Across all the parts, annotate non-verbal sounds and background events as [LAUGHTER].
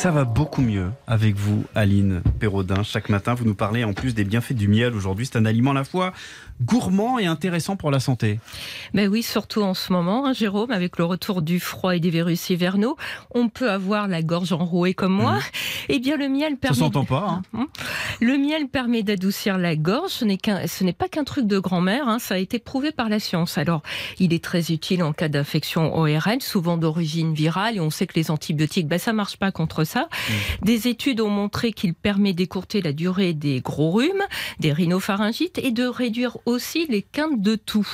Ça va beaucoup mieux avec vous, Aline Perraudin. Chaque matin, vous nous parlez en plus des bienfaits du miel. Aujourd'hui, c'est un aliment à la fois gourmand et intéressant pour la santé. Mais oui, surtout en ce moment, hein, Jérôme, avec le retour du froid et des virus hivernaux, on peut avoir la gorge enrouée comme moi. Mhm. Eh bien, le miel permet. Ça s'entend pas. hein. Le miel permet d'adoucir la gorge. Ce n'est qu'un, ce n'est pas qu'un truc de grand-mère. hein, ça a été prouvé par la science. Alors, il est très utile en cas d'infection ORL, souvent d'origine virale, et on sait que les antibiotiques, ben, ça marche pas contre ça. Des études ont montré qu'il permet d'écourter la durée des gros rhumes, des rhinopharyngites, et de réduire aussi les quintes de toux.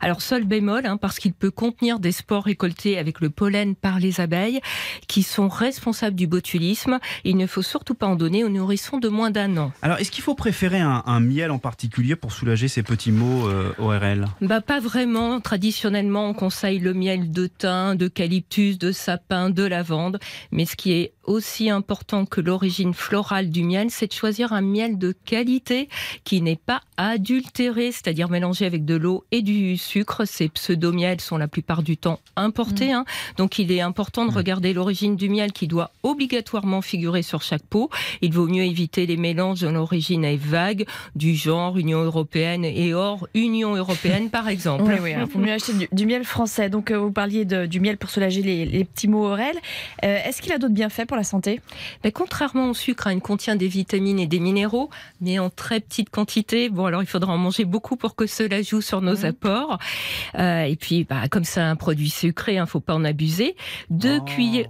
Alors, seul bémol, hein, parce qu'il peut contenir des spores récoltés avec le pollen par les abeilles, qui sont responsables du botulisme. Il ne faut surtout pas en donner aux nourrissons de moins d'un an. Alors, est-ce qu'il faut préférer un, un miel en particulier pour soulager ces petits maux euh, ORL Bah pas vraiment. Traditionnellement, on conseille le miel de thym, d'eucalyptus, de sapin, de lavande. Mais ce qui est aussi important que l'origine florale du miel, c'est de choisir un miel de qualité qui n'est pas adultéré, c'est-à-dire mélangé avec de l'eau et du sucre. Ces pseudo-miels sont la plupart du temps importés. hein. Donc il est important de regarder l'origine du miel qui doit obligatoirement figurer sur chaque pot. Il vaut mieux éviter les mélanges dont l'origine est vague, du genre Union européenne et hors Union européenne par [LAUGHS] exemple. Oui, oui, il faut mieux acheter du, du miel français. Donc, euh, vous parliez de- du miel pour soulager les, les petits maux orels. Euh, Est-ce qu'il a d'autres bienfaits pour la santé Mais contrairement au sucre, hein, il contient des vitamines et des minéraux, mais en très petite quantité. Bon, alors il faudra en manger beaucoup pour que cela joue sur nos apports. Euh, et puis, bah, comme c'est un produit sucré, il ne faut pas en abuser. Deux Oh. cuillères.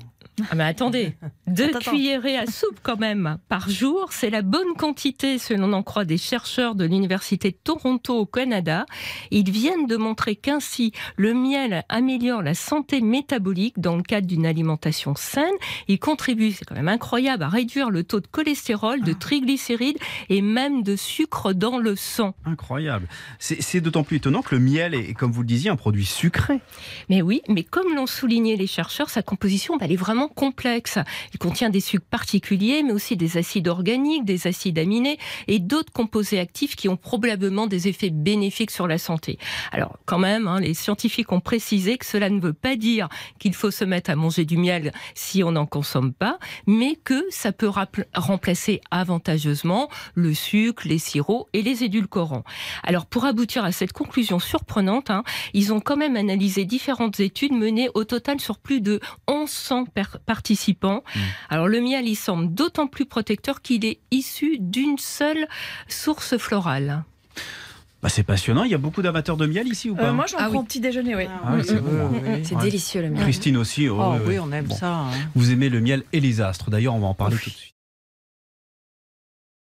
Ah mais attendez, deux Attends, attends. cuillerées à soupe quand même par jour, c'est la bonne quantité selon l'on en croit des chercheurs de l'université de Toronto au Canada. Ils viennent de montrer qu'ainsi le miel améliore la santé métabolique dans le cadre d'une alimentation saine. Il contribue, c'est quand même incroyable, à réduire le taux de cholestérol, de triglycérides et même de sucre dans le sang. Incroyable. C'est c'est d'autant plus étonnant que le miel est, comme vous le disiez, un produit sucré. Mais oui, mais comme l'ont souligné les chercheurs, sa composition bah, elle est vraiment complexe. Il contient des sucres particuliers, mais aussi des acides organiques, des acides aminés et d'autres composés actifs qui ont probablement des effets bénéfiques sur la santé. Alors quand même, hein, les scientifiques ont précisé que cela ne veut pas dire qu'il faut se mettre à manger du miel si on n'en consomme pas, mais que ça peut remplacer avantageusement le sucre, les sirops et les édulcorants. Alors pour aboutir à cette conclusion surprenante, hein, ils ont quand même analysé différentes études menées au total sur plus de 1100 per- participants. Alors le miel, il semble d'autant plus protecteur qu'il est issu d'une seule source florale. Bah, c'est passionnant. Il y a beaucoup d'amateurs de miel ici ou pas Euh, Moi, j'en Ah prends oui. au petit déjeuner, oui. Ah oui, c'est bon. C'est Ouais. délicieux le miel. Christine aussi. oh, Oh oui, on aime Bon. ça. hein. Vous aimez le miel et les astres. D'ailleurs, on va en parler tout de suite.